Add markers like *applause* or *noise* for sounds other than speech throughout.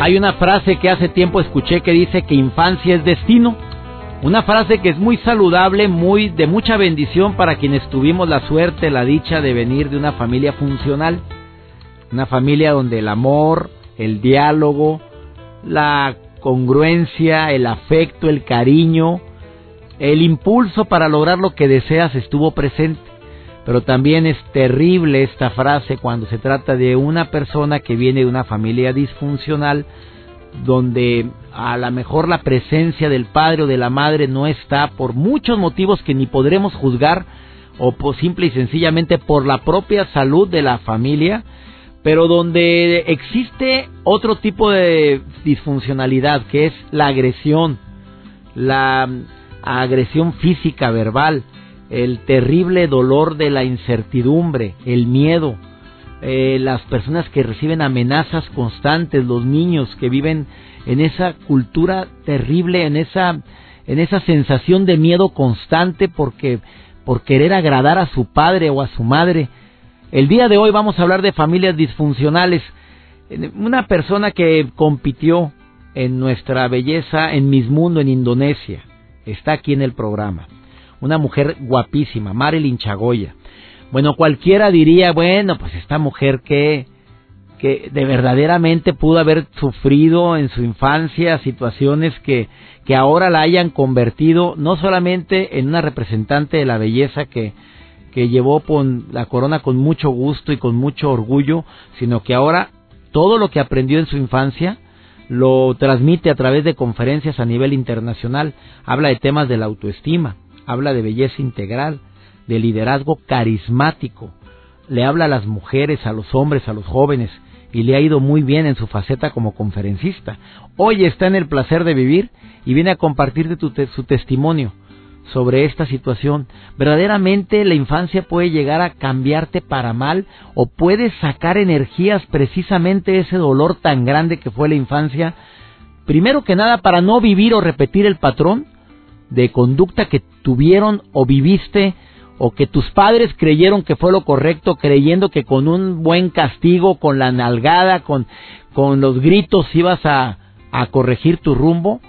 Hay una frase que hace tiempo escuché que dice que infancia es destino. Una frase que es muy saludable, muy de mucha bendición para quienes tuvimos la suerte, la dicha de venir de una familia funcional, una familia donde el amor, el diálogo, la congruencia, el afecto, el cariño, el impulso para lograr lo que deseas estuvo presente. Pero también es terrible esta frase cuando se trata de una persona que viene de una familia disfuncional donde a lo mejor la presencia del padre o de la madre no está por muchos motivos que ni podremos juzgar o por simple y sencillamente por la propia salud de la familia, pero donde existe otro tipo de disfuncionalidad que es la agresión, la agresión física, verbal, el terrible dolor de la incertidumbre, el miedo, eh, las personas que reciben amenazas constantes, los niños que viven en esa cultura terrible, en esa, en esa sensación de miedo constante porque por querer agradar a su padre o a su madre. El día de hoy vamos a hablar de familias disfuncionales. Una persona que compitió en nuestra belleza en Miss Mundo en Indonesia está aquí en el programa una mujer guapísima, Marilyn Chagoya. Bueno, cualquiera diría, bueno, pues esta mujer que, que de verdaderamente pudo haber sufrido en su infancia situaciones que, que ahora la hayan convertido no solamente en una representante de la belleza que, que llevó con la corona con mucho gusto y con mucho orgullo, sino que ahora todo lo que aprendió en su infancia lo transmite a través de conferencias a nivel internacional, habla de temas de la autoestima, habla de belleza integral, de liderazgo carismático, le habla a las mujeres, a los hombres, a los jóvenes, y le ha ido muy bien en su faceta como conferencista. Hoy está en el placer de vivir y viene a compartir su testimonio sobre esta situación. Verdaderamente la infancia puede llegar a cambiarte para mal o puede sacar energías precisamente ese dolor tan grande que fue la infancia. Primero que nada para no vivir o repetir el patrón de conducta que tuvieron o viviste o que tus padres creyeron que fue lo correcto, creyendo que con un buen castigo, con la nalgada, con, con los gritos ibas a, a corregir tu rumbo,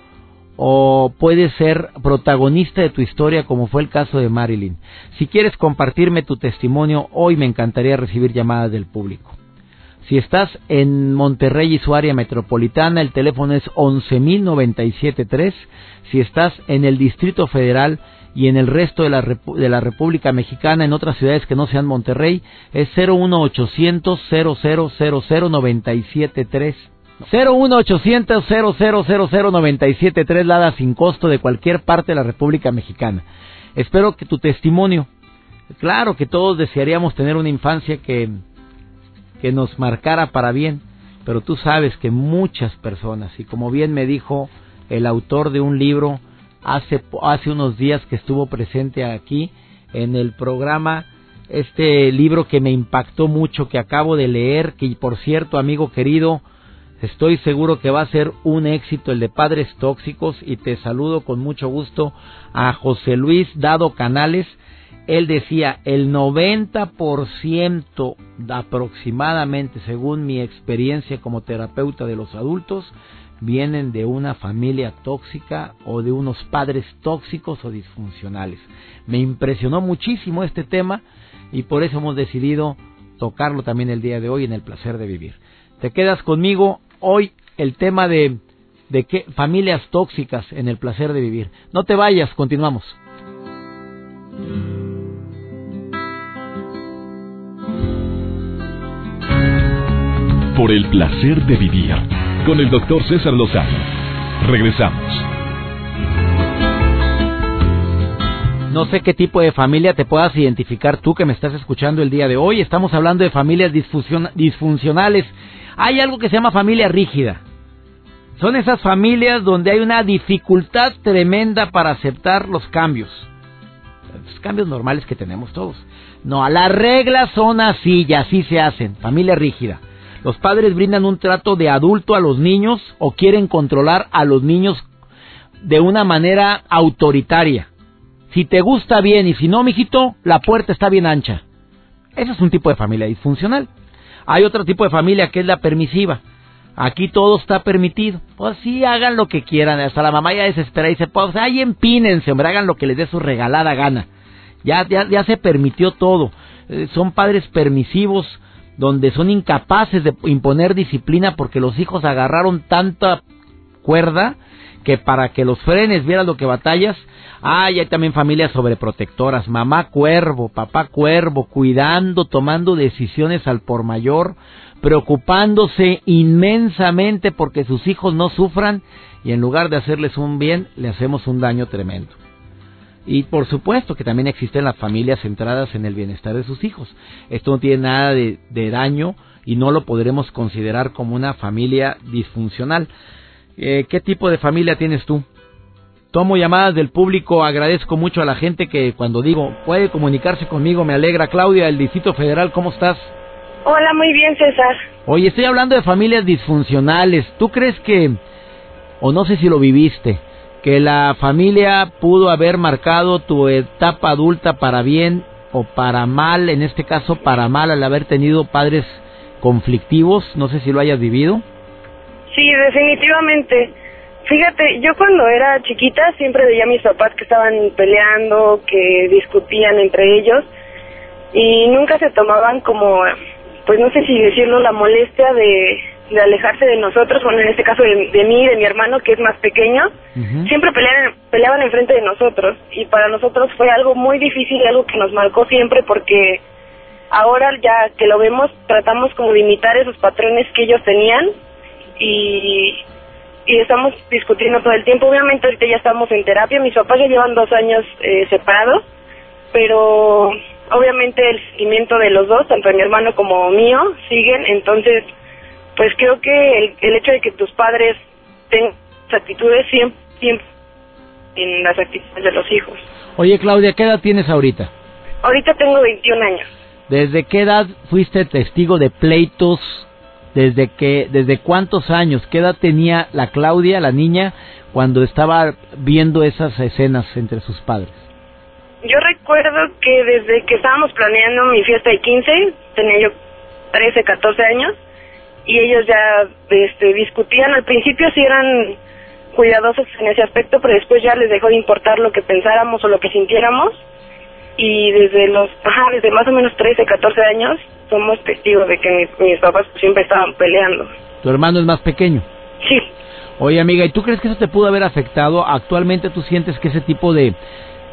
o puedes ser protagonista de tu historia como fue el caso de Marilyn. Si quieres compartirme tu testimonio, hoy me encantaría recibir llamadas del público. Si estás en Monterrey y su área metropolitana, el teléfono es 11.097.3. Si estás en el Distrito Federal y en el resto de la, de la República Mexicana, en otras ciudades que no sean Monterrey, es 01800 0000973. 01800 0000973 Lada sin costo de cualquier parte de la República Mexicana. Espero que tu testimonio, claro que todos desearíamos tener una infancia que que nos marcara para bien, pero tú sabes que muchas personas, y como bien me dijo el autor de un libro hace, hace unos días que estuvo presente aquí en el programa, este libro que me impactó mucho, que acabo de leer, que por cierto, amigo querido, estoy seguro que va a ser un éxito el de Padres Tóxicos y te saludo con mucho gusto a José Luis Dado Canales, él decía, el 90% aproximadamente, según mi experiencia como terapeuta de los adultos, vienen de una familia tóxica o de unos padres tóxicos o disfuncionales. Me impresionó muchísimo este tema y por eso hemos decidido tocarlo también el día de hoy en el placer de vivir. Te quedas conmigo hoy el tema de, de qué familias tóxicas en el placer de vivir. No te vayas, continuamos. Por el placer de vivir con el doctor César Lozano. Regresamos. No sé qué tipo de familia te puedas identificar tú que me estás escuchando el día de hoy. Estamos hablando de familias disfuncionales. Hay algo que se llama familia rígida. Son esas familias donde hay una dificultad tremenda para aceptar los cambios. Los cambios normales que tenemos todos. No, las reglas son así y así se hacen. Familia rígida. Los padres brindan un trato de adulto a los niños o quieren controlar a los niños de una manera autoritaria. Si te gusta bien y si no, mijito, la puerta está bien ancha. Ese es un tipo de familia disfuncional. Hay otro tipo de familia que es la permisiva. Aquí todo está permitido. Pues sí, hagan lo que quieran. Hasta la mamá ya desespera y dice, pues ahí empínense, hombre, hagan lo que les dé su regalada gana. Ya, ya, ya se permitió todo. Eh, son padres permisivos donde son incapaces de imponer disciplina porque los hijos agarraron tanta cuerda que para que los frenes vieran lo que batallas, hay también familias sobreprotectoras, mamá cuervo, papá cuervo, cuidando, tomando decisiones al por mayor, preocupándose inmensamente porque sus hijos no sufran y en lugar de hacerles un bien, le hacemos un daño tremendo. Y por supuesto que también existen las familias centradas en el bienestar de sus hijos. Esto no tiene nada de, de daño y no lo podremos considerar como una familia disfuncional. Eh, ¿Qué tipo de familia tienes tú? Tomo llamadas del público, agradezco mucho a la gente que cuando digo puede comunicarse conmigo, me alegra. Claudia, del Distrito Federal, ¿cómo estás? Hola, muy bien, César. Oye, estoy hablando de familias disfuncionales. ¿Tú crees que, o no sé si lo viviste, que la familia pudo haber marcado tu etapa adulta para bien o para mal, en este caso para mal al haber tenido padres conflictivos? No sé si lo hayas vivido. Sí, definitivamente. Fíjate, yo cuando era chiquita siempre veía a mis papás que estaban peleando, que discutían entre ellos y nunca se tomaban como, pues no sé si decirlo, la molestia de, de alejarse de nosotros, bueno, en este caso de, de mí, de mi hermano que es más pequeño, siempre peleaban, peleaban enfrente de nosotros. Y para nosotros fue algo muy difícil, algo que nos marcó siempre porque ahora ya que lo vemos tratamos como de imitar esos patrones que ellos tenían y, y estamos discutiendo todo el tiempo. Obviamente ahorita ya estamos en terapia, mis papás ya llevan dos años eh, separados, pero obviamente el sentimiento de los dos, tanto de mi hermano como mío, siguen, entonces pues creo que el, el hecho de que tus padres tengan actitudes siempre, siempre en las actitudes de los hijos. Oye Claudia, ¿qué edad tienes ahorita? Ahorita tengo 21 años. ¿Desde qué edad fuiste testigo de pleitos desde que desde cuántos años, qué edad tenía la Claudia, la niña, cuando estaba viendo esas escenas entre sus padres. Yo recuerdo que desde que estábamos planeando mi fiesta de 15, tenía yo 13, 14 años y ellos ya este discutían al principio si eran cuidadosos en ese aspecto, pero después ya les dejó de importar lo que pensáramos o lo que sintiéramos y desde los, ajá, desde más o menos 13, 14 años somos testigos de que mis, papás siempre estaban peleando. ¿Tu hermano es más pequeño? Sí. Oye, amiga, ¿y tú crees que eso te pudo haber afectado? ¿Actualmente tú sientes que ese tipo de...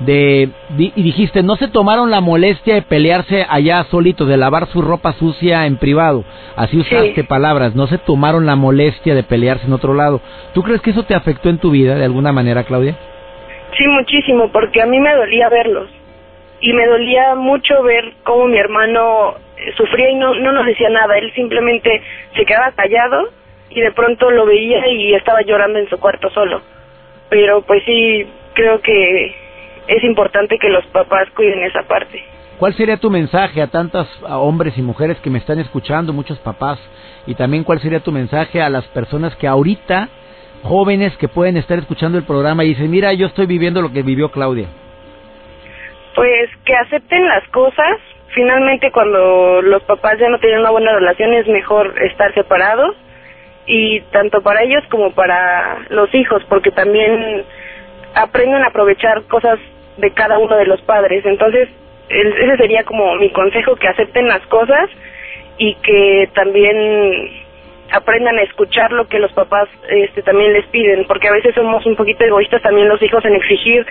de y dijiste, no se tomaron la molestia de pelearse allá solitos, de lavar su ropa sucia en privado. Así usaste palabras, no se tomaron la molestia de pelearse en otro lado. ¿Tú crees que eso te afectó en tu vida de alguna manera, Claudia? Sí, muchísimo, porque a mí me dolía verlos y me dolía mucho ver cómo mi hermano eh, sufría y no, no nos decía nada, él simplemente se quedaba callado y de pronto lo veía y estaba llorando en su cuarto solo. Pero pues sí, creo que es importante que los papás cuiden esa parte. ¿Cuál sería tu mensaje a tantos hombres y mujeres que me están escuchando, muchos papás? Y también cuál sería tu mensaje a las personas que ahorita, jóvenes que pueden estar escuchando el programa y dicen, mira, yo estoy viviendo lo que vivió Claudia? Pues que acepten las cosas. Finalmente, cuando los papás ya no tienen una buena relación, es mejor estar separados. Y tanto para ellos como para los hijos, porque también aprenden a aprovechar cosas de cada uno de los padres. Entonces, ese sería como mi consejo, que acepten las cosas y que también aprendan a escuchar lo que los papás este también les piden, porque a veces somos un poquito egoístas también los hijos en exigir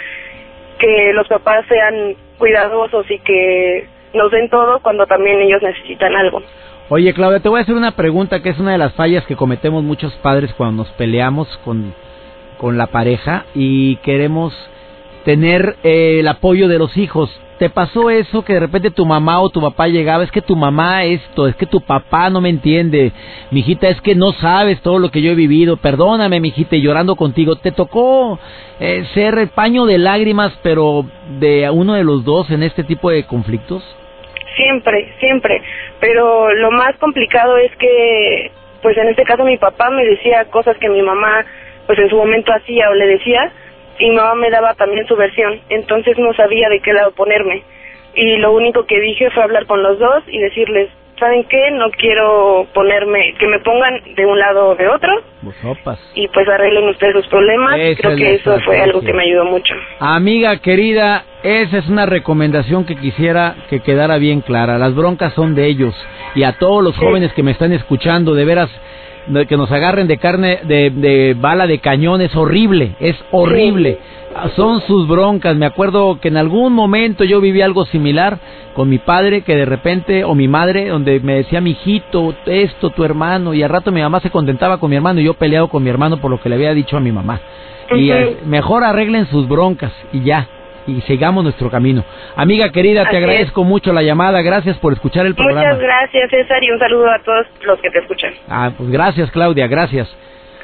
que los papás sean cuidadosos y que nos den todo cuando también ellos necesitan algo. Oye, Claudia, te voy a hacer una pregunta que es una de las fallas que cometemos muchos padres cuando nos peleamos con, con la pareja y queremos tener eh, el apoyo de los hijos. ¿Te pasó eso que de repente tu mamá o tu papá llegaba? Es que tu mamá esto, es que tu papá no me entiende. Mijita, es que no sabes todo lo que yo he vivido. Perdóname, mijita, llorando contigo. ¿Te tocó eh, ser el paño de lágrimas, pero de uno de los dos en este tipo de conflictos? Siempre, siempre. Pero lo más complicado es que, pues en este caso mi papá me decía cosas que mi mamá, pues en su momento hacía o le decía y mamá me daba también su versión, entonces no sabía de qué lado ponerme. Y lo único que dije fue hablar con los dos y decirles, ¿saben qué? No quiero ponerme, que me pongan de un lado o de otro. Y pues arreglen ustedes los problemas. Creo que eso fue algo que me ayudó mucho. Amiga querida, esa es una recomendación que quisiera que quedara bien clara. Las broncas son de ellos. Y a todos los jóvenes que me están escuchando, de veras, que nos agarren de carne, de, bala de cañón, es horrible, es horrible. Son sus broncas. Me acuerdo que en algún momento yo viví algo similar con mi padre, que de repente, o mi madre, donde me decía, mi hijito, esto, tu hermano, y al rato mi mamá se contentaba con mi hermano y yo peleado con mi hermano por lo que le había dicho a mi mamá. Y mejor arreglen sus broncas y ya y sigamos nuestro camino. Amiga querida, te agradezco mucho la llamada, gracias por escuchar el programa. Muchas gracias, César, y un saludo a todos los que te escuchan. Ah, pues gracias, Claudia, gracias.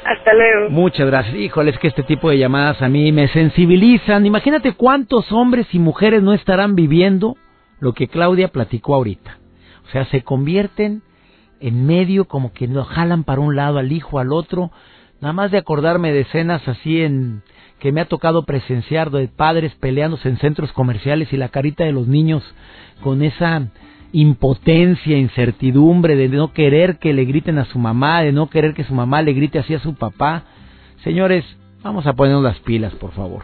Hasta luego. Muchas gracias. Híjole, es que este tipo de llamadas a mí me sensibilizan. Imagínate cuántos hombres y mujeres no estarán viviendo lo que Claudia platicó ahorita. O sea, se convierten en medio como que lo jalan para un lado al hijo, al otro. Nada más de acordarme de escenas así en que me ha tocado presenciar de padres peleándose en centros comerciales y la carita de los niños con esa impotencia, incertidumbre de no querer que le griten a su mamá, de no querer que su mamá le grite así a su papá. Señores, vamos a ponernos las pilas, por favor.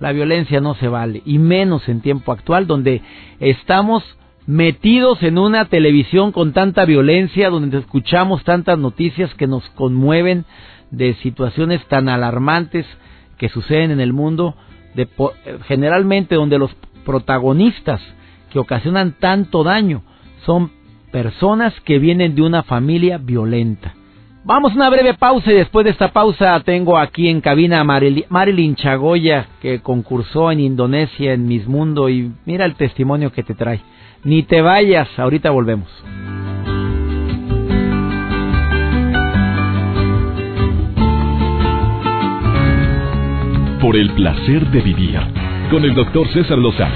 La violencia no se vale, y menos en tiempo actual, donde estamos metidos en una televisión con tanta violencia, donde escuchamos tantas noticias que nos conmueven de situaciones tan alarmantes que suceden en el mundo, de, generalmente donde los protagonistas que ocasionan tanto daño son personas que vienen de una familia violenta. Vamos a una breve pausa y después de esta pausa tengo aquí en cabina a Marilyn Chagoya que concursó en Indonesia en Miss Mundo y mira el testimonio que te trae. Ni te vayas, ahorita volvemos. Por el placer de vivir con el doctor César Lozano.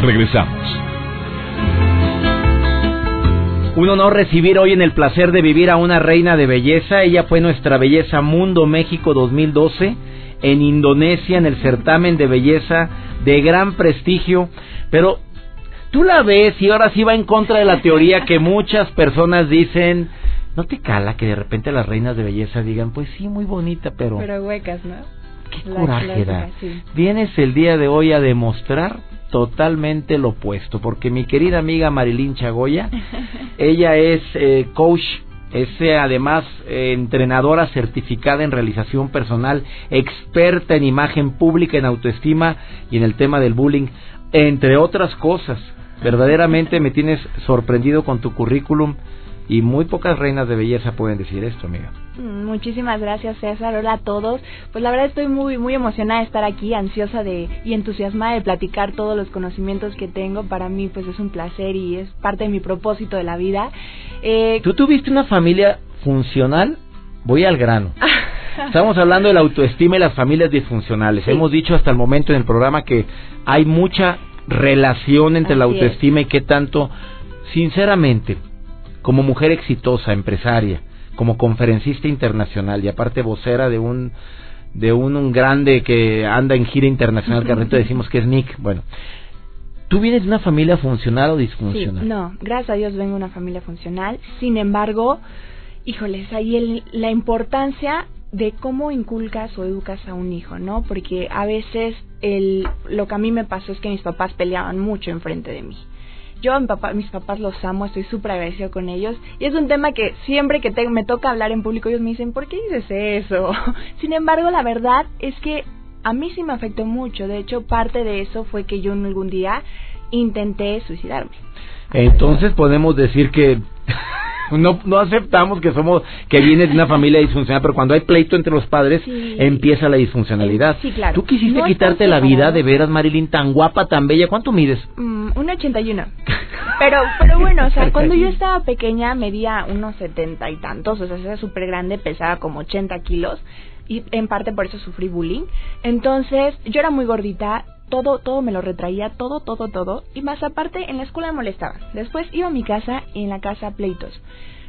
Regresamos. Un honor recibir hoy en el placer de vivir a una reina de belleza. Ella fue nuestra belleza Mundo México 2012 en Indonesia en el certamen de belleza de gran prestigio. Pero tú la ves y ahora sí va en contra de la teoría que muchas personas dicen. ¿No te cala que de repente las reinas de belleza digan, pues sí, muy bonita, pero... Pero huecas, ¿no? Qué coraje da. Vienes el día de hoy a demostrar totalmente lo opuesto, porque mi querida amiga Marilyn Chagoya, *laughs* ella es eh, coach, es eh, además eh, entrenadora certificada en realización personal, experta en imagen pública, en autoestima y en el tema del bullying, entre otras cosas. Verdaderamente me tienes sorprendido con tu currículum y muy pocas reinas de belleza pueden decir esto, amiga. Mm, muchísimas gracias, César. Hola a todos. Pues la verdad estoy muy muy emocionada de estar aquí, ansiosa de y entusiasmada de platicar todos los conocimientos que tengo. Para mí pues es un placer y es parte de mi propósito de la vida. Eh, ¿Tú tuviste una familia funcional? Voy al grano. *laughs* Estamos hablando de la autoestima y las familias disfuncionales. Hemos dicho hasta el momento en el programa que hay mucha relación entre la autoestima y qué tanto, sinceramente, como mujer exitosa, empresaria, como conferencista internacional y aparte vocera de un de un, grande que anda en gira internacional, que ahorita *laughs* decimos que es Nick. Bueno, ¿tú vienes de una familia funcional o disfuncional? no, gracias a Dios vengo de una familia funcional. Sin embargo, híjoles, ahí la importancia de cómo inculcas o educas a un hijo, ¿no? Porque a veces el, lo que a mí me pasó es que mis papás peleaban mucho enfrente de mí. Yo papá, mis papás los amo, estoy súper agradecido con ellos. Y es un tema que siempre que me toca hablar en público, ellos me dicen, ¿por qué dices eso? *laughs* Sin embargo, la verdad es que a mí sí me afectó mucho. De hecho, parte de eso fue que yo algún día intenté suicidarme. Entonces podemos decir que *laughs* no, no aceptamos que somos, que vienes de una familia disfuncional, pero cuando hay pleito entre los padres, empieza la disfuncionalidad. Sí, claro. Tú quisiste quitarte la vida, de veras, Marilyn, tan guapa, tan bella. ¿Cuánto mides? Mm, un 81. *laughs* Pero, pero bueno, o sea, cuando yo estaba pequeña medía unos setenta y tantos, o sea, era súper grande, pesaba como 80 kilos y en parte por eso sufrí bullying. Entonces, yo era muy gordita, todo, todo me lo retraía, todo, todo, todo. Y más aparte, en la escuela me molestaban. Después iba a mi casa y en la casa pleitos.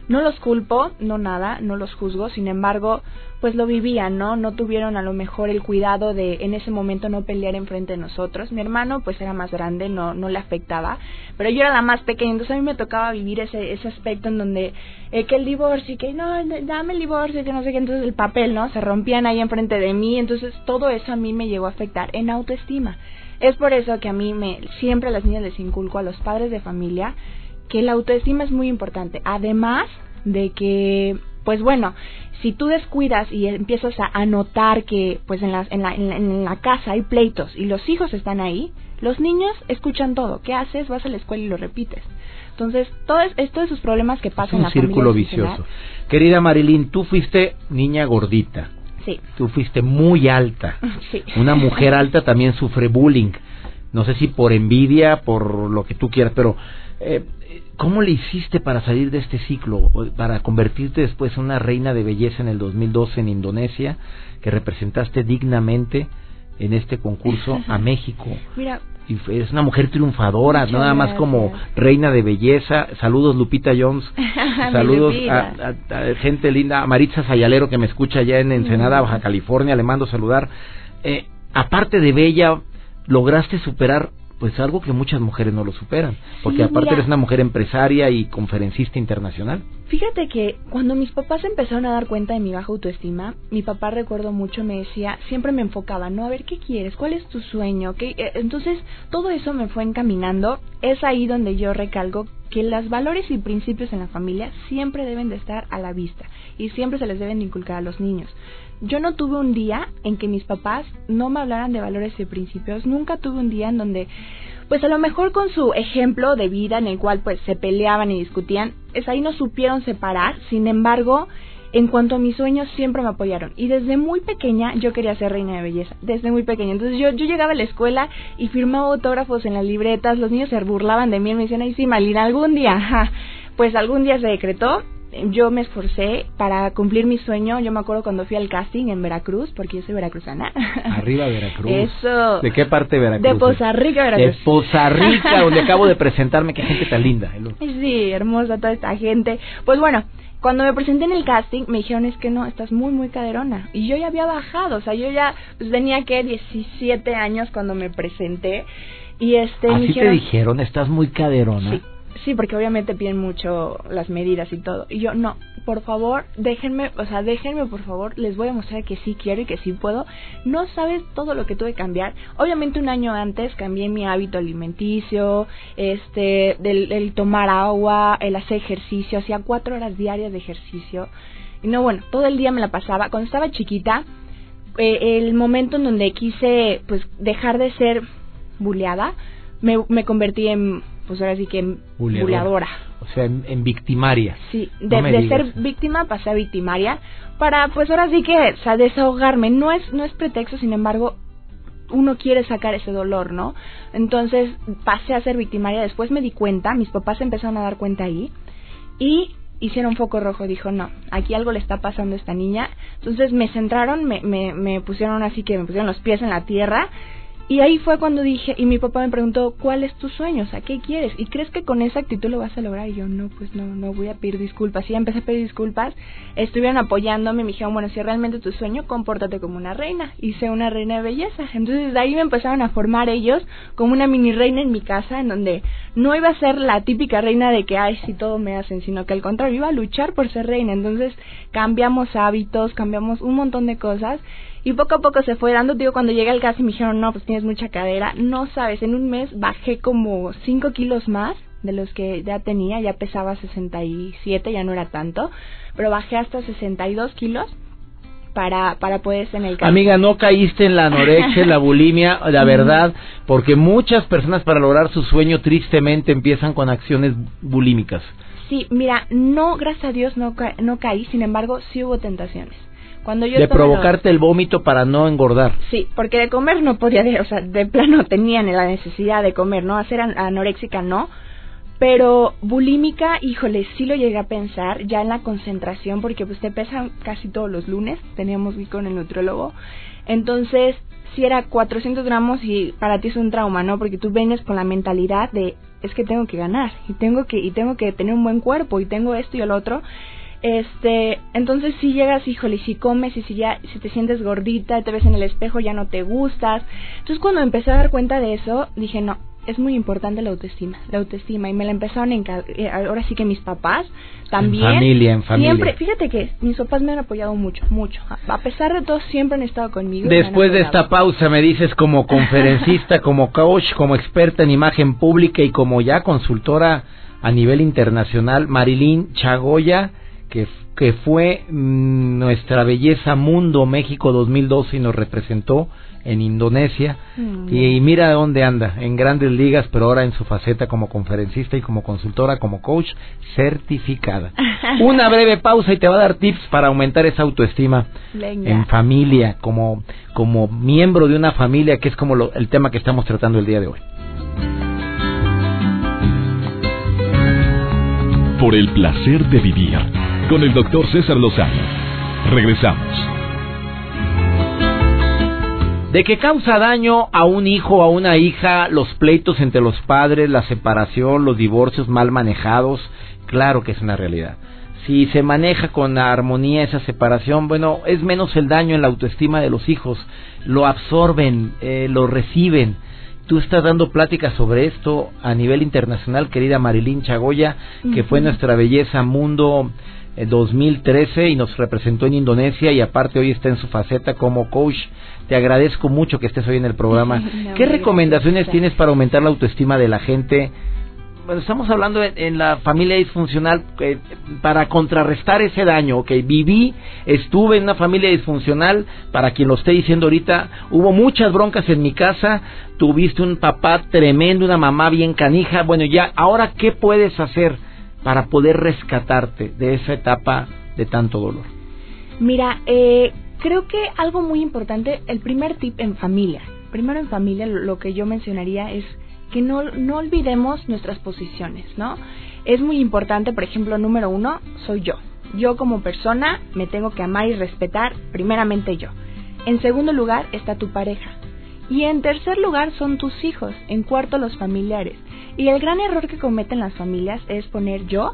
No los culpo, no nada, no los juzgo, sin embargo, pues lo vivían, ¿no? No tuvieron a lo mejor el cuidado de en ese momento no pelear enfrente de nosotros. Mi hermano pues era más grande, no no le afectaba, pero yo era la más pequeña, entonces a mí me tocaba vivir ese ese aspecto en donde eh, que el divorcio, que no, dame el divorcio, que no sé qué, entonces el papel, ¿no? Se rompían ahí enfrente de mí, entonces todo eso a mí me llegó a afectar en autoestima. Es por eso que a mí me siempre a las niñas les inculco a los padres de familia que la autoestima es muy importante. Además de que, pues bueno, si tú descuidas y empiezas a, notar que pues en la, en, la, en, la, casa hay pleitos y los hijos están ahí, los niños escuchan todo. ¿Qué haces? Vas a la escuela y lo repites. Entonces, todo es, todos esos problemas que pasan en la círculo vicioso. Querida Marilyn, tú fuiste niña gordita. Sí. Tú fuiste muy alta. *laughs* Sí. Una mujer alta también sufre bullying. No sé si por envidia, por lo que tú quieras, pero eh, ¿Cómo le hiciste para salir de este ciclo, para convertirte después en una reina de belleza en el 2012 en Indonesia, que representaste dignamente en este concurso a *laughs* México? Mira, y eres una mujer triunfadora, nada más como reina de belleza. Saludos Lupita Jones, *laughs* saludos a, gente linda, a Maritza Sayalero que me escucha allá en Ensenada, Baja California, le mando saludar. Eh, aparte de bella, lograste superar pues algo que muchas mujeres no lo superan, porque aparte eres una mujer empresaria y conferencista internacional. Fíjate que cuando mis papás empezaron a dar cuenta de mi baja autoestima, mi papá recuerdo mucho me decía, siempre me enfocaba, no, a ver, ¿qué quieres? ¿Cuál es tu sueño? ¿Qué? Eh, entonces, todo eso me fue encaminando. Es ahí donde yo recalco que los valores y principios en la familia siempre deben de estar a la vista y siempre se les deben inculcar a los niños. Yo no tuve un día en que mis papás no me hablaran de valores y principios, nunca tuve un día en donde, pues a lo mejor con su ejemplo de vida en el cual pues se peleaban y discutían, es ahí no supieron separar, sin embargo, en cuanto a mis sueños siempre me apoyaron. Y desde muy pequeña yo quería ser reina de belleza, desde muy pequeña. Entonces yo, yo llegaba a la escuela y firmaba autógrafos en las libretas, los niños se burlaban de mí y me decían, ay sí, Malina, algún día, *laughs* pues algún día se decretó yo me esforcé para cumplir mi sueño. Yo me acuerdo cuando fui al casting en Veracruz, porque yo soy veracruzana. Arriba *laughs* Veracruz. Eso. ¿De qué parte de Veracruz? De Poza Rica, Veracruz. De Poza Rica, *laughs* donde acabo de presentarme. Qué gente tan linda. Sí, hermosa toda esta gente. Pues bueno, cuando me presenté en el casting, me dijeron, es que no, estás muy, muy caderona. Y yo ya había bajado, o sea, yo ya pues, tenía que 17 años cuando me presenté. Y este, ¿Así me dijeron, te dijeron, estás muy caderona? Sí. Sí, porque obviamente piden mucho las medidas y todo. Y yo, no, por favor, déjenme, o sea, déjenme, por favor, les voy a mostrar que sí quiero y que sí puedo. No sabes todo lo que tuve que cambiar. Obviamente un año antes cambié mi hábito alimenticio, este, del, el tomar agua, el hacer ejercicio, hacía cuatro horas diarias de ejercicio. Y no, bueno, todo el día me la pasaba. Cuando estaba chiquita, eh, el momento en donde quise, pues, dejar de ser buleada, me, me convertí en pues ahora sí que buleadora. O sea, en, victimaria. Sí, de, ser víctima pasé a victimaria para pues ahora sí que, o sea, desahogarme. No es, no es pretexto, sin embargo, uno quiere sacar ese dolor, ¿no? Entonces pasé a ser victimaria, después me di cuenta, mis papás empezaron a dar cuenta ahí y hicieron foco rojo, dijo, no, aquí algo le está pasando a esta niña. Entonces me centraron, me, me, me pusieron así que me pusieron los pies en la tierra y ahí fue cuando dije, y mi papá me preguntó, ¿cuál es tu sueño? O sea, ¿qué quieres? ¿Y crees que con esa actitud lo vas a lograr? Y yo, no, pues no, no voy a pedir disculpas. Y ya empecé a pedir disculpas, estuvieron apoyándome, me dijeron, bueno, si realmente tu sueño, compórtate como una reina. Y sé una reina de belleza. Entonces de ahí me empezaron a formar ellos como una mini reina en mi casa, en donde no iba a ser la típica reina de que, ay, si todo me hacen, sino que al contrario, iba a luchar por ser reina. Entonces cambiamos hábitos, cambiamos un montón de cosas y poco a poco se fue dando, digo, cuando llegué al gas y me dijeron, no, pues tienes mucha cadera. No sabes, en un mes bajé como 5 kilos más de los que ya tenía, ya pesaba 67, ya no era tanto, pero bajé hasta 62 kilos. Para, para poder estar en el campo. Amiga, no caíste en la anorexia, en la bulimia, la *laughs* verdad, porque muchas personas para lograr su sueño tristemente empiezan con acciones bulímicas. Sí, mira, no, gracias a Dios no, ca- no caí, sin embargo, sí hubo tentaciones. Cuando yo De los- provocarte el vómito para no engordar. Sí, porque de comer no podía, de- *laughs* o sea, de plano tenía la necesidad de comer, ¿no? Hacer an- anoréxica no, pero bulímica, híjole, sí lo llegué a pensar ya en la concentración, porque pues te pesan casi todos los lunes, teníamos que ir con el nutriólogo, entonces sí era 400 gramos y para ti es un trauma, ¿no? Porque tú vienes con la mentalidad de es que tengo que ganar y tengo que y tengo que tener un buen cuerpo y tengo esto y el otro. Este, entonces si llegas, híjole, y si comes y si ya si te sientes gordita, te ves en el espejo, ya no te gustas. Entonces cuando empecé a dar cuenta de eso, dije, no, es muy importante la autoestima, la autoestima y me la empezaron encar- eh, ahora sí que mis papás también En familia, en familia. siempre, fíjate que mis papás me han apoyado mucho, mucho. A pesar de todo siempre han estado conmigo. Después de esta pausa me dices como conferencista, *laughs* como coach, como experta en imagen pública y como ya consultora a nivel internacional, Marilyn Chagoya, que, que fue mm, nuestra belleza Mundo México 2012 y nos representó en Indonesia. Mm. Y, y mira dónde anda, en grandes ligas, pero ahora en su faceta como conferencista y como consultora, como coach certificada. *laughs* Una breve pausa y te va a dar tips para aumentar esa autoestima Venga. en familia, como, como miembro de una familia, que es como lo- el tema que estamos tratando el día de hoy. Por el placer de vivir con el doctor César Lozano. Regresamos. De que causa daño a un hijo o a una hija los pleitos entre los padres, la separación, los divorcios mal manejados, claro que es una realidad. Si se maneja con armonía esa separación, bueno, es menos el daño en la autoestima de los hijos, lo absorben, eh, lo reciben. Tú estás dando pláticas sobre esto a nivel internacional, querida Marilyn Chagoya, que fue nuestra belleza mundo 2013 y nos representó en Indonesia y aparte hoy está en su faceta como coach. Te agradezco mucho que estés hoy en el programa. *laughs* No, ¿Qué recomendaciones tienes para aumentar la autoestima de la gente? Bueno, estamos hablando en, en la familia disfuncional eh, para contrarrestar ese daño. Ok, viví, estuve en una familia disfuncional. Para quien lo esté diciendo ahorita, hubo muchas broncas en mi casa. Tuviste un papá tremendo, una mamá bien canija. Bueno, ya, ahora, ¿qué puedes hacer para poder rescatarte de esa etapa de tanto dolor? Mira, eh, creo que algo muy importante, el primer tip en familia. Primero en familia lo, que yo mencionaría es que no, no olvidemos nuestras posiciones, ¿no? Es muy importante, por ejemplo, número uno, soy yo. Yo como persona me tengo que amar y respetar primeramente yo. En segundo lugar está tu pareja. Y en tercer lugar son tus hijos. En cuarto los familiares. Y el gran error que cometen las familias es poner yo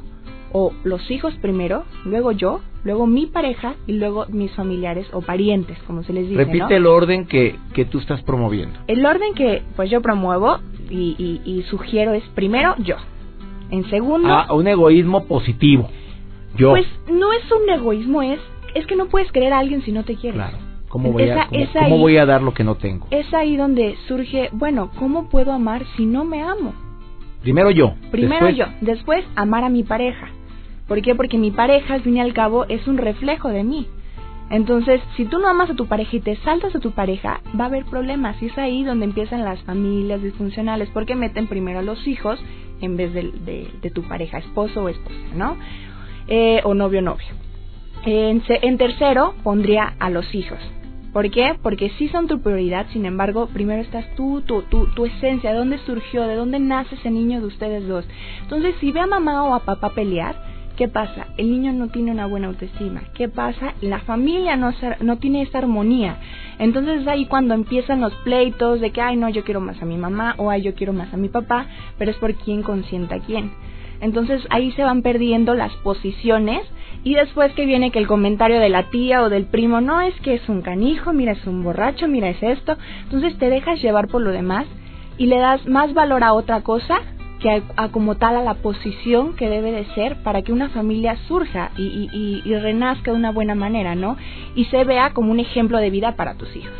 o los hijos primero, luego yo, luego mi pareja y luego mis familiares o parientes, como se les dice, Repite ¿no? el orden que, que tú estás promoviendo. El orden que pues yo promuevo y, y- y sugiero es primero yo. En segundo, Ah, un egoísmo positivo. Yo. pues no es un egoísmo, es es que no puedes querer a alguien si no te quieres. Claro. ¿Cómo voy, a, Esa- cómo- es cómo ahí- voy a dar lo que no tengo? Es ahí donde surge, bueno, ¿cómo puedo amar si no me amo? Primero yo. Primero después- yo, después amar a mi pareja. ¿Por qué? Porque mi pareja, al fin y al cabo, es un reflejo de mí. Entonces, si tú no amas a tu pareja y te saltas a tu pareja, va a haber problemas. Y es ahí donde empiezan las familias disfuncionales, porque meten primero a los hijos en vez de, de- de tu pareja, esposo o esposa, ¿no? Eh, o novio o novio. En, en tercero, pondría a los hijos. ¿Por qué? Porque sí son tu prioridad, sin embargo, primero estás tú, tu, tu, tu esencia, de dónde surgió, de dónde nace ese niño de ustedes dos. Entonces, si ve a mamá o a papá pelear, ¿qué pasa? El niño no tiene una buena autoestima. ¿Qué pasa? La familia no, no tiene esa armonía. Entonces es ahí cuando empiezan los pleitos de que, ay, no, yo quiero más a mi mamá o ay, yo quiero más a mi papá, pero es por quién consienta a quién. Entonces ahí se van perdiendo las posiciones y después que viene que el comentario de la tía o del primo, no es que es un canijo, mira es un borracho, mira es esto, entonces te dejas llevar por lo demás y le das más valor a otra cosa que a, a como tal a la posición que debe de ser para que una familia surja y, y, y- renazca de una buena manera, ¿no? Y se vea como un ejemplo de vida para tus hijos.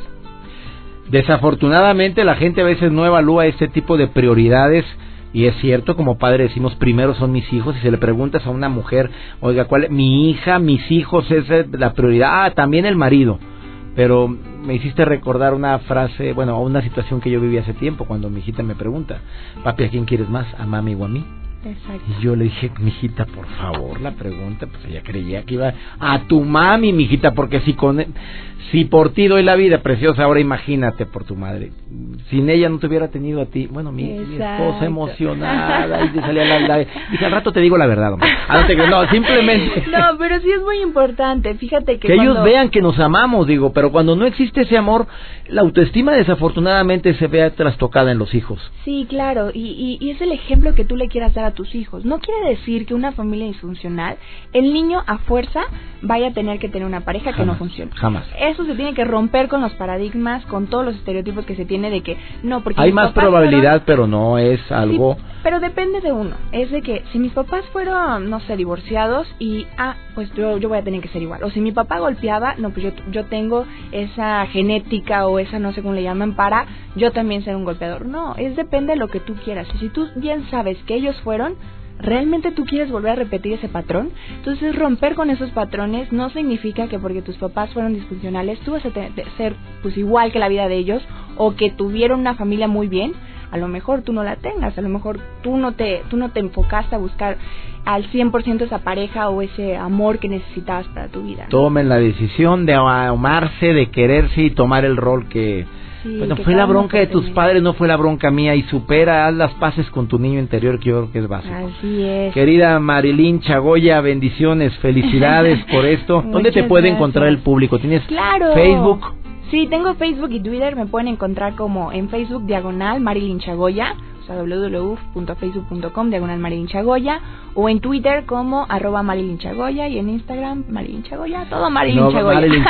Desafortunadamente la gente a veces no evalúa este tipo de prioridades Y es cierto, como padre decimos, primero son mis hijos. Y si le preguntas a una mujer, oiga, ¿cuál es? Mi hija, mis hijos, es la prioridad. Ah, también el marido. Pero me hiciste recordar una frase, bueno, una situación que yo viví hace tiempo, cuando mi hijita me pregunta, papi, ¿a quién quieres más? ¿A mami o a mí? Y yo le dije, mijita, por favor, la pregunta, pues ella creía que iba a tu mami, mijita, porque si con si por ti doy la vida preciosa, ahora imagínate por tu madre. Sin ella no te hubiera tenido a ti. Bueno, mi, esposa emocionada y salía la, la, *laughs* dije, al rato te digo la verdad. Ah, no, simplemente. No, pero sí es muy importante. Fíjate que que ellos vean que nos amamos, digo, pero cuando no existe ese amor, la autoestima desafortunadamente se vea trastocada en los hijos. Sí, claro, y, y, es el ejemplo que tú le quieras dar a tus hijos. No quiere decir que una familia disfuncional, el niño a fuerza vaya a tener que tener una pareja que no funcione. Jamás eso se tiene que romper con los paradigmas, con todos los estereotipos que se tiene de que no, porque hay más probabilidad, pero no es algo. pero depende de uno. Es de que si mis papás fueron, no sé, divorciados y ah, pues yo yo voy a tener que ser igual. O si mi papá golpeaba, no, pues yo yo tengo esa genética o esa no sé cómo le llaman para yo también ser un golpeador. No, es depende de lo que tú quieras. Y si tú bien sabes que ellos fueron ¿Realmente tú quieres volver a repetir ese patrón? Entonces romper con esos patrones no significa que porque tus papás fueron disfuncionales tú vas a ser pues igual que la vida de ellos o que tuvieron una familia muy bien, a lo mejor tú no la tengas, a lo mejor tú no te tú no te enfocaste a buscar al 100% esa pareja o ese amor que necesitabas para tu vida. Tomen la decisión de amarse, de quererse y tomar el rol que bueno, fue la bronca de tus padres, no fue la bronca mía y supera, haz las paces con tu niño interior que yo creo que es básico. Así es. Querida Marilyn Chagoya, bendiciones, felicidades *laughs* por esto. ¿Dónde te puede encontrar el público? ¿Tienes Facebook? Sí, tengo Facebook y Twitter, me pueden encontrar como en Facebook diagonal Marilyn Chagoya o sea, www.facebook.com diagonal Marilyn Chagoya, o en Twitter como arroba Marilyn Chagoya, y en Instagram Marilyn Chagoya, todo Marilyn no, Chagoya. Marilyn.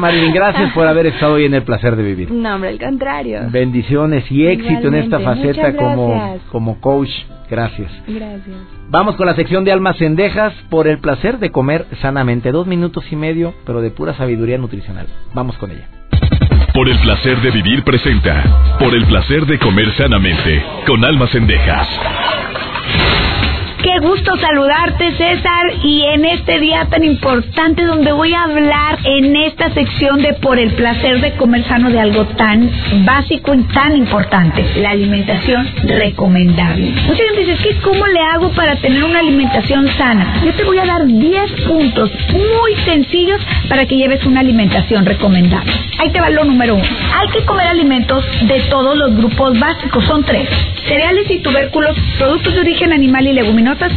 Marilyn, gracias por haber estado hoy en el placer de vivir. No, hombre, al contrario. Bendiciones y éxito en esta faceta como, como coach. Gracias. Gracias. Vamos con la sección de almas cendejas por el placer de comer sanamente. Dos minutos y medio, pero de pura sabiduría nutricional. Vamos con ella. Por el placer de vivir presenta. Por el placer de comer sanamente. Con almas endejas. Qué gusto saludarte, César, y en este día tan importante donde voy a hablar en esta sección de por el placer de comer sano de algo tan básico y tan importante, la alimentación recomendable. Mucha gente dice, ¿qué, ¿cómo le hago para tener una alimentación sana? Yo te voy a dar 10 puntos muy sencillos para que lleves una alimentación recomendable. Ahí te va lo número uno. Hay que comer alimentos de todos los grupos básicos, son tres. Cereales y tubérculos, productos de origen animal y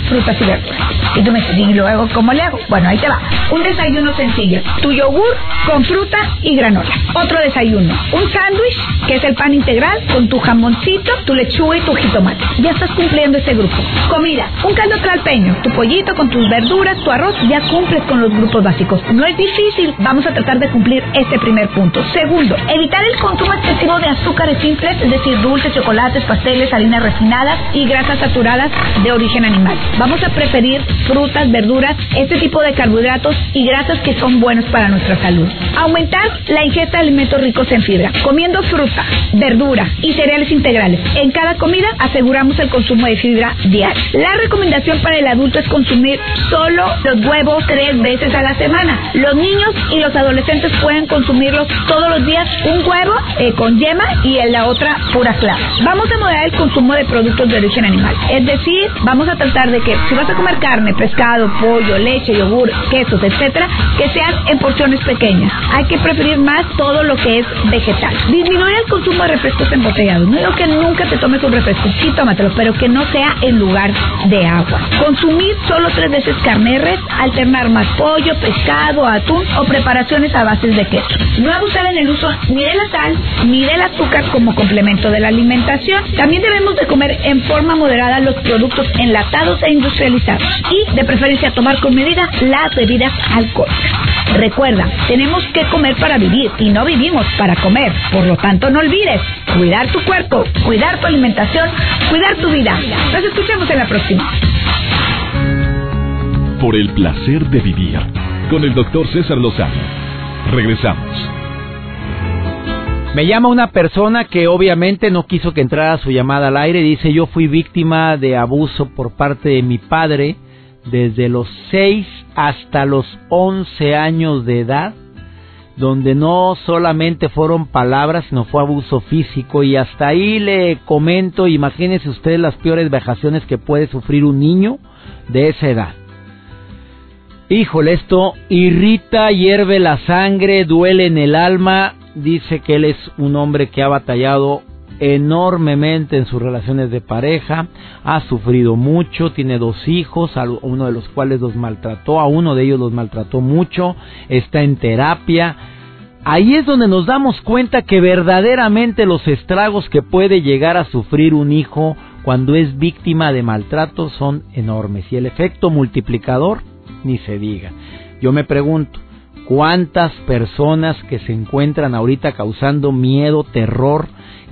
frutas y verduras. Y tú me dices, ¿y luego cómo le hago? Bueno, ahí te va. Un desayuno sencillo. Tu yogur con fruta y granola. Otro desayuno. Un sándwich, que es el pan integral, con tu jamoncito, tu lechuga y tu jitomate. Ya estás cumpliendo ese grupo. Comida. Un caldo tralpeño. Tu pollito con tus verduras, tu arroz. Ya cumples con los grupos básicos. No es difícil. Vamos a tratar de cumplir este primer punto. Segundo, evitar el consumo excesivo de azúcares simples, es decir, dulces, chocolates, pasteles, harinas refinadas y grasas saturadas de origen animal. Vamos a preferir frutas, verduras, este tipo de carbohidratos y grasas que son buenos para nuestra salud. Aumentar la ingesta de alimentos ricos en fibra, comiendo fruta, verdura y cereales integrales. En cada comida aseguramos el consumo de fibra diaria. La recomendación para el adulto es consumir solo los huevos tres veces a la semana. Los niños y los adolescentes pueden consumirlos todos los días, un huevo eh, con yema y en la otra pura clara. Vamos a moderar el consumo de productos de origen animal, es decir, vamos a tratar de que si vas a comer carne, pescado, pollo, leche, yogur, quesos, etcétera, que sean en porciones pequeñas. Hay que preferir más todo lo que es vegetal. Disminuir el consumo de refrescos embotellados. No digo que nunca te tomes un refresco, sí tómatelo, pero que no sea en lugar de agua. Consumir solo tres veces carne res, alternar más pollo, pescado, atún o preparaciones a base de queso. No abusar en el uso ni de la sal ni del azúcar como complemento de la alimentación. También debemos de comer en forma moderada los productos enlatados e industrializados y de preferencia tomar con medida las bebidas alcohólicas. Recuerda, tenemos que comer para vivir y no vivimos para comer. Por lo tanto, no olvides cuidar tu cuerpo, cuidar tu alimentación, cuidar tu vida. Nos escuchamos en la próxima. Por el placer de vivir con el doctor César Lozano. Regresamos. Me llama una persona que obviamente no quiso que entrara su llamada al aire. Dice, yo fui víctima de abuso por parte de mi padre desde los 6 hasta los 11 años de edad, donde no solamente fueron palabras, sino fue abuso físico. Y hasta ahí le comento, imagínese usted las peores vejaciones que puede sufrir un niño de esa edad. Híjole, esto irrita, hierve la sangre, duele en el alma. Dice que él es un hombre que ha batallado enormemente en sus relaciones de pareja, ha sufrido mucho, tiene dos hijos, a uno de los cuales los maltrató, a uno de ellos los maltrató mucho, está en terapia. Ahí es donde nos damos cuenta que verdaderamente los estragos que puede llegar a sufrir un hijo cuando es víctima de maltrato son enormes y el efecto multiplicador ni se diga. Yo me pregunto, ¿cuántas personas que se encuentran ahorita causando miedo, terror,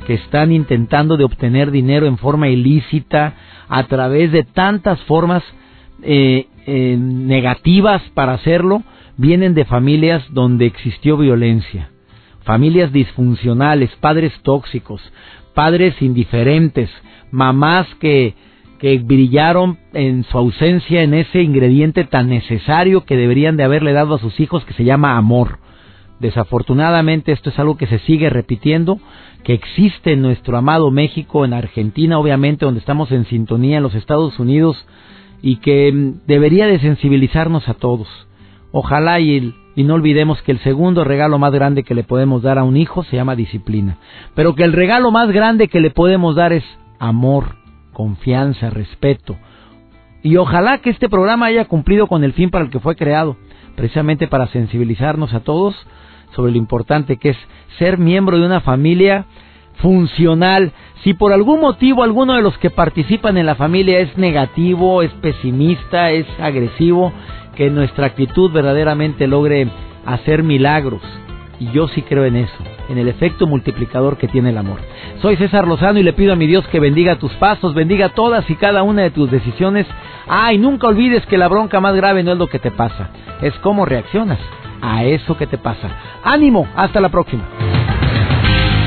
que están intentando de obtener dinero en forma ilícita a través de tantas formas eh, eh, negativas para hacerlo, vienen de familias donde existió violencia, familias disfuncionales, padres tóxicos, padres indiferentes, mamás que, que brillaron en su ausencia en ese ingrediente tan necesario que deberían de haberle dado a sus hijos que se llama amor. Desafortunadamente esto es algo que se sigue repitiendo que existe en nuestro amado México, en Argentina, obviamente, donde estamos en sintonía, en los Estados Unidos, y que mm, debería de sensibilizarnos a todos. Ojalá y, y no olvidemos que el segundo regalo más grande que le podemos dar a un hijo se llama disciplina, pero que el regalo más grande que le podemos dar es amor, confianza, respeto. Y ojalá que este programa haya cumplido con el fin para el que fue creado, precisamente para sensibilizarnos a todos sobre lo importante que es ser miembro de una familia funcional. Si por algún motivo alguno de los que participan en la familia es negativo, es pesimista, es agresivo, que nuestra actitud verdaderamente logre hacer milagros. Y yo sí creo en eso, en el efecto multiplicador que tiene el amor. Soy César Lozano y le pido a mi Dios que bendiga tus pasos, bendiga todas y cada una de tus decisiones. Ah, nunca olvides que la bronca más grave no es lo que te pasa, es cómo reaccionas a eso que te pasa. Ánimo, hasta la próxima.